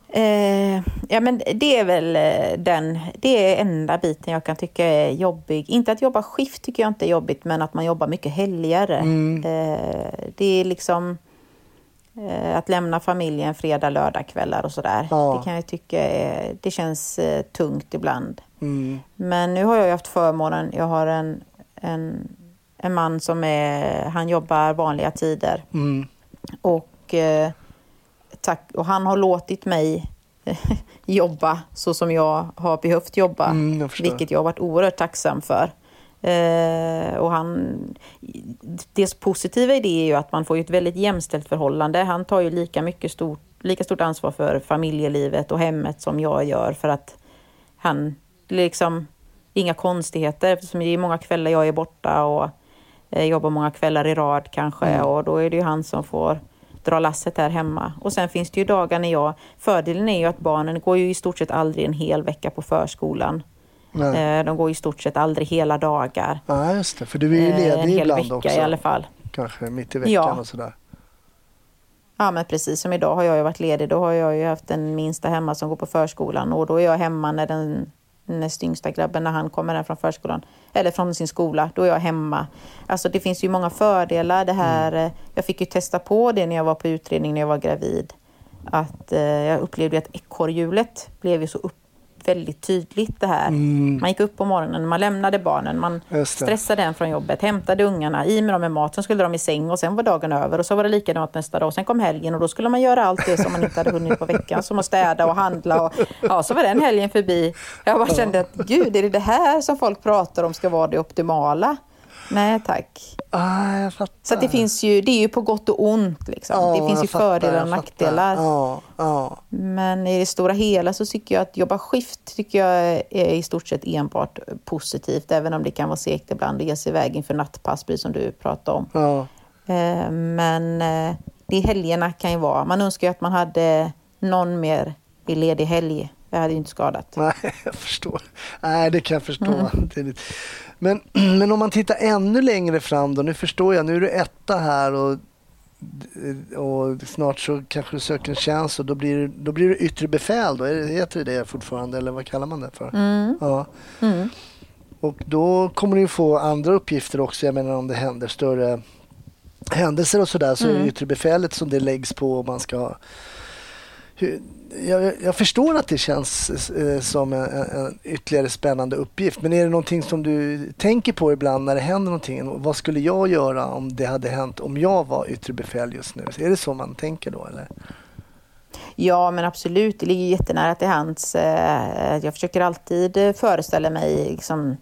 Eh, ja, men det är väl eh, den, det är enda biten jag kan tycka är jobbig. Inte att jobba skift tycker jag inte är jobbigt, men att man jobbar mycket helgare. Mm. Eh, det är liksom att lämna familjen fredag, lördag kvällar och sådär. Ja. Det kan jag tycka är, det känns eh, tungt ibland. Mm. Men nu har jag haft förmånen, jag har en, en, en man som är, han jobbar vanliga tider. Mm. Och, eh, tack, och han har låtit mig [laughs] jobba så som jag har behövt jobba. Mm, jag vilket jag har varit oerhört tacksam för. Eh, och han, det positiva i det är ju att man får ett väldigt jämställt förhållande. Han tar ju lika, mycket stort, lika stort ansvar för familjelivet och hemmet som jag gör för att han liksom inga konstigheter eftersom det är många kvällar jag är borta och eh, jobbar många kvällar i rad kanske Mm. och då är det ju han som får dra lasset här hemma. Och sen finns det ju dagar när jag... Fördelen är ju att barnen går ju i stort sett aldrig en hel vecka på förskolan. Nej. Eh, De går i stort sett aldrig hela dagar. Ja, just det. För du är ju Eh, ledig ibland vecka också. i alla fall. kanske mitt i veckan Ja. och sådär. Ja men precis som idag har jag ju varit ledig. Då har jag ju haft den minsta hemma som går på förskolan och då är jag hemma när den näst yngsta grabben, när han kommer hem från förskolan eller från sin skola, då är jag hemma. Alltså det finns ju många fördelar det här. eh, Jag fick ju testa på det när jag var på utredning när jag var gravid. Att eh, jag upplevde att ekorrhjulet blev ju så upp, väldigt tydligt det här. Man gick upp på morgonen, man lämnade barnen, man stressade den från jobbet, hämtade ungarna, i med dem med mat, sen skulle de i säng och sen var dagen över och så var det likadant nästa dag. Sen kom helgen och då skulle man göra allt det som man inte hade hunnit på veckan, som att städa och handla och ja, så var den helgen förbi. Jag bara kände att gud, är det det här som folk pratar om ska vara det optimala? Nej tack. Ah, jag fattar. Så det finns ju, det är ju på gott och ont liksom. Ja, det finns ju fattar, fördelar och nackdelar. Ja, ja. Men i det stora hela så tycker jag att jobba skift tycker jag är i stort sett enbart positivt. Även om det kan vara segt ibland att ge sig iväg inför nattpass, precis som du pratade om. ja. Eh, Men eh, det helgerna kan ju vara. Man önskar ju att man hade någon mer i ledig helg. Det hade ju inte skadat. Nej, [laughs] jag förstår. Nej, det kan jag förstå. Mm. Men, [clears throat] men om man tittar ännu längre fram då. Nu förstår jag, nu är du etta här och, och snart så kanske du söker en tjänst och då blir, då blir du yttre befäl. Då. Heter det det fortfarande eller vad kallar man det för? Ja. Mm. Och då kommer du få andra uppgifter också. Jag menar om det händer större händelser och sådär så är Mm. det yttre befälet som det läggs på och man ska hur, jag, jag förstår att det känns eh, som en, en ytterligare spännande uppgift. Men är det någonting som du tänker på ibland när det händer någonting? Vad skulle jag göra om det hade hänt om jag var yttre befäl just nu? Är det så man tänker då? Eller? Ja, men absolut. Det ligger jättenära till hands. Eh, jag försöker alltid föreställa mig liksom,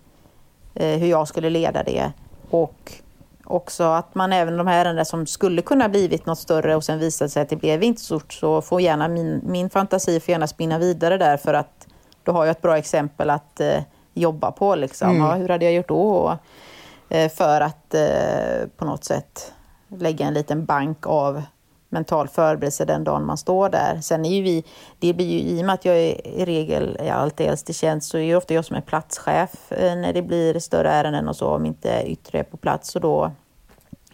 eh, hur jag skulle leda det. Och också att man även de här ärenden som skulle kunna blivit något större och sen visade sig att det blev inte stort så får gärna min, min fantasi får gärna spinna vidare där för att då har jag ett bra exempel att eh, jobba på. Liksom. Ja, hur hade jag gjort då? Eh, för att eh, på något sätt lägga en liten bank av mental förberedelse den dagen man står där. Sen är ju vi, det blir ju i och med att jag är i regel är alltid äldst i tjänst så är det ofta jag som är platschef eh, när det blir större ärenden och så om inte yttre är på plats. Och då,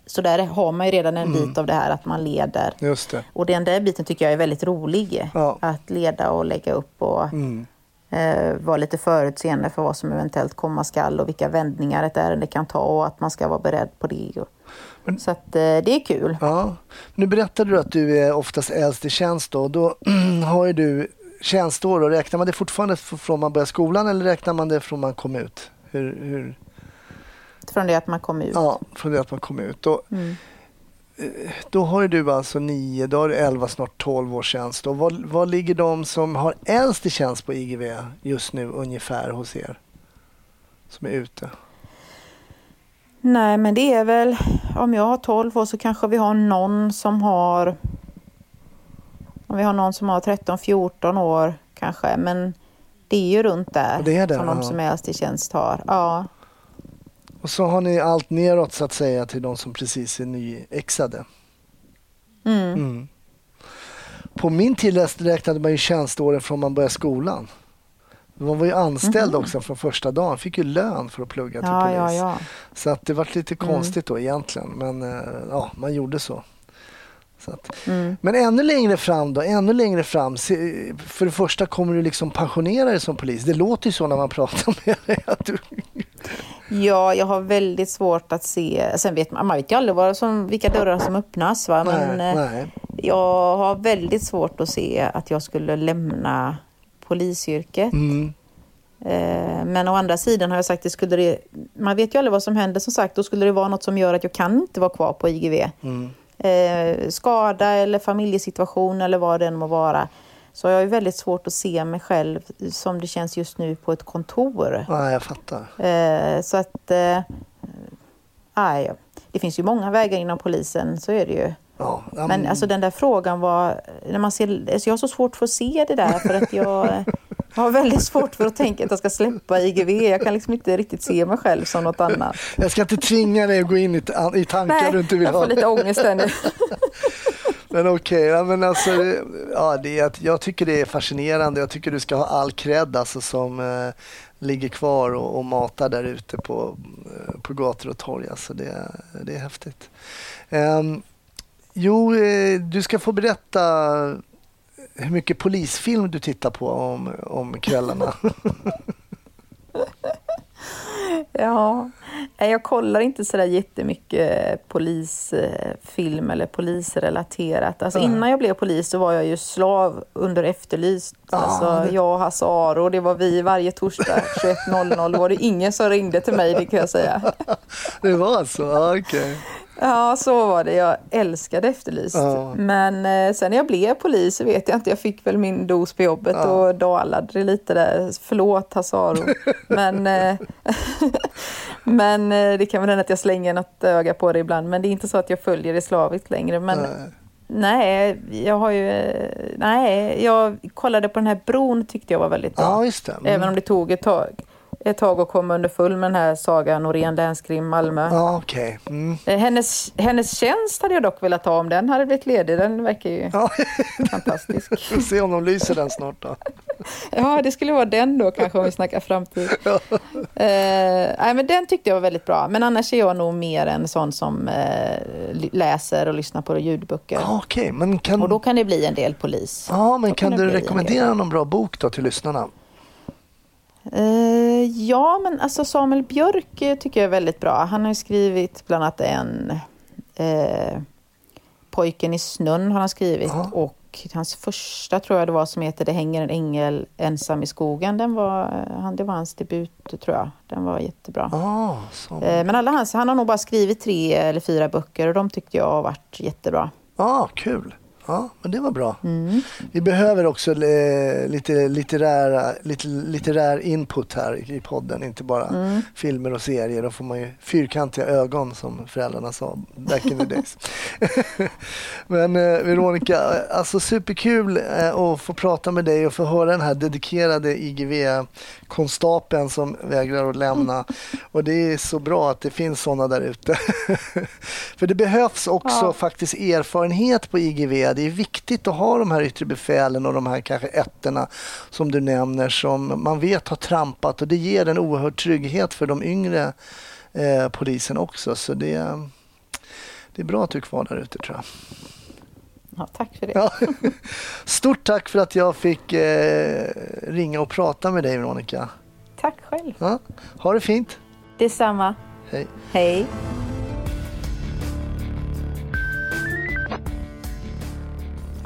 så där har man ju redan en bit av det här att man leder. Just det. Och den där biten tycker jag är väldigt rolig. Ja. Att leda och lägga upp och Mm. eh, vara lite förutseende för vad som eventuellt komma skall och vilka vändningar ett ärende kan ta och att man ska vara beredd på det. Och, så att eh, det är kul. Ja. Nu berättade du att du är oftast äldst i tjänst då. Då [clears throat] har ju du tjänstår och räknar man det fortfarande från man börjar skolan eller räknar man det från man kom ut? Hur, hur? Från det att man kom ut. Ja, från det att man kom ut. Då, Mm. eh, då har du alltså nio, då har du elva, snart tolv års tjänst. Och vad, vad ligger de som har äldst i tjänst på IGV just nu ungefär hos er? Som är ute. Nej, men det är väl om jag har 12 år så kanske vi har någon som har om vi har någon som har 13-14 år kanske, men det är ju runt där det det, som de som är äldst i tjänst har. Ja. Och så har ni allt neråt så att säga till de som precis är nyexade. Mm. Mm. På min tid räknade man ju tjänståren från man började skolan. Man var ju anställd också från första dagen, fick ju lön för att plugga till. Ja, polis. ja, ja. Så att det var lite Mm. konstigt då egentligen, men eh, ja, man gjorde så. så att. Mm. Men ännu längre fram då, ännu längre fram. För det första kommer du liksom pensionera dig som polis. Det låter ju så när man pratar med dig. [laughs] Att du, Ja, jag har väldigt svårt att se. Sen vet man, man vet ju aldrig vad som, vilka dörrar som öppnas. Va? Men nej, eh, nej. jag har väldigt svårt att se att jag skulle lämna polisyrket. Mm, Eh, Men å andra sidan har jag sagt, det skulle det, man vet ju aldrig vad som händer. Som sagt, då skulle det vara något som gör att jag kan inte vara kvar på IGV. mm. Eh, skada eller familjesituation eller vad det än må vara. Så jag har ju väldigt svårt att se mig själv som det känns just nu på ett kontor. Ja, jag fattar. Eh, så att... Eh, aj, det finns ju många vägar inom polisen, så är det ju. Ja, Men alltså den där frågan var... När man ser, alltså jag har så svårt för att se det där för att jag, jag [laughs] har väldigt svårt för att tänka att jag ska släppa IGV. Jag kan liksom inte riktigt se mig själv som något annat. Jag ska inte tvinga dig att gå in i, i tankar du inte vill jag ha. får lite ångest där nu. [laughs] Men okej, ja, men alltså, ja, det jag tycker det är fascinerande. Jag tycker du ska ha all cred alltså, som eh, ligger kvar och, och matar där ute på, eh, på gator och torg. Alltså det, det är häftigt. Um, jo, eh, du ska få berätta hur mycket polisfilm du tittar på om, om kvällarna. [laughs] ja, jag kollar inte sådär jättemycket polisfilm eller polisrelaterat. Alltså mm. Innan jag blev polis så var jag ju slav under Efterlyst. Ah, alltså, det... Jag och Hasse Aro, det var vi varje torsdag [laughs] 21.00. Då var det ingen som ringde till mig, det kan jag säga. det var så? Ah, okej. Okay. Ja, så var det. Jag älskade Efterlyst. Ja. Men eh, sen när jag blev polis så vet jag inte. Jag fick väl min dos på jobbet ja. och dalade lite där. Förlåt Hasaro. [laughs] men eh, [laughs] men eh, det kan väl hända att jag slänger något öga på det ibland. Men det är inte så att jag följer det slaviskt längre. Men, nej. nej. jag har ju... Nej, jag kollade på den här bron tyckte jag var väldigt bra. Ja, det. Mm. Även om det tog ett tag ett tag och kom underfull med den här Saga Norén Länskrim Malmö. Ja, okay. Mm. Eh, hennes, hennes tjänst hade jag dock velat ha om den hade blivit ledig. Den verkar ju ja. fantastisk. [laughs] Vi får se om de lyser den snart då. [laughs] ja, det skulle vara den då kanske om vi snackar framtid. [laughs] Ja. Eh, nej, men den tyckte jag var väldigt bra. Men annars är jag nog mer en sån som eh, läser och lyssnar på ljudböcker. Ah, okay. men kan... Och då kan det bli en del polis. Ja, men då kan, kan du rekommendera någon bra bok då till lyssnarna? Uh, ja, men alltså Samuel Björk eh, tycker jag är väldigt bra. Han har skrivit bland annat en uh, Pojken i snön har han skrivit uh och hans första tror jag det var som heter Det hänger en ängel ensam i skogen. Den var, han, det var hans debut tror jag. Den var jättebra. Ah, men alla hans, han har nog bara skrivit tre eller fyra böcker och de tyckte jag har varit jättebra. Ja, ah, kul. Ja, men det var bra. Mm. Vi behöver också eh, lite litterära, lite litterär input här i podden, inte bara mm. filmer och serier. Då får man ju fyrkantiga ögon som föräldrarna sa back in the days. [laughs] men eh, Veronica, alltså superkul eh, att få prata med dig och få höra den här dedikerade IGV-konstapeln som vägrar att lämna. Och det är så bra att det finns sådana där ute. [laughs] För det behövs också ja. faktiskt erfarenhet på IGV det är viktigt att ha de här yttre befälen och de här kanske ettorna som du nämner som man vet har trampat och det ger en oerhörd trygghet för de yngre eh, polisen också. Så det, det är bra att du är kvar där ute tror jag. Ja, tack för det. Ja. [laughs] Stort tack för att jag fick eh, ringa och prata med dig Veronica. Tack själv. Ja. Ha det fint. Detsamma. Hej. Hej.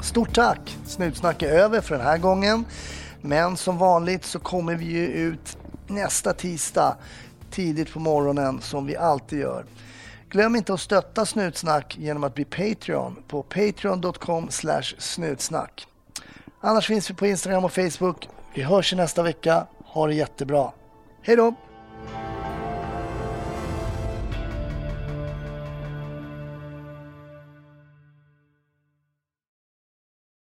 Stort tack! Snutsnack är över för den här gången. Men som vanligt så kommer vi ju ut nästa tisdag tidigt på morgonen som vi alltid gör. Glöm inte att stötta Snutsnack genom att bli Patreon på patreon.com snutsnack. Annars finns vi på Instagram och Facebook. Vi hörs i nästa vecka. Ha det jättebra. Hej då!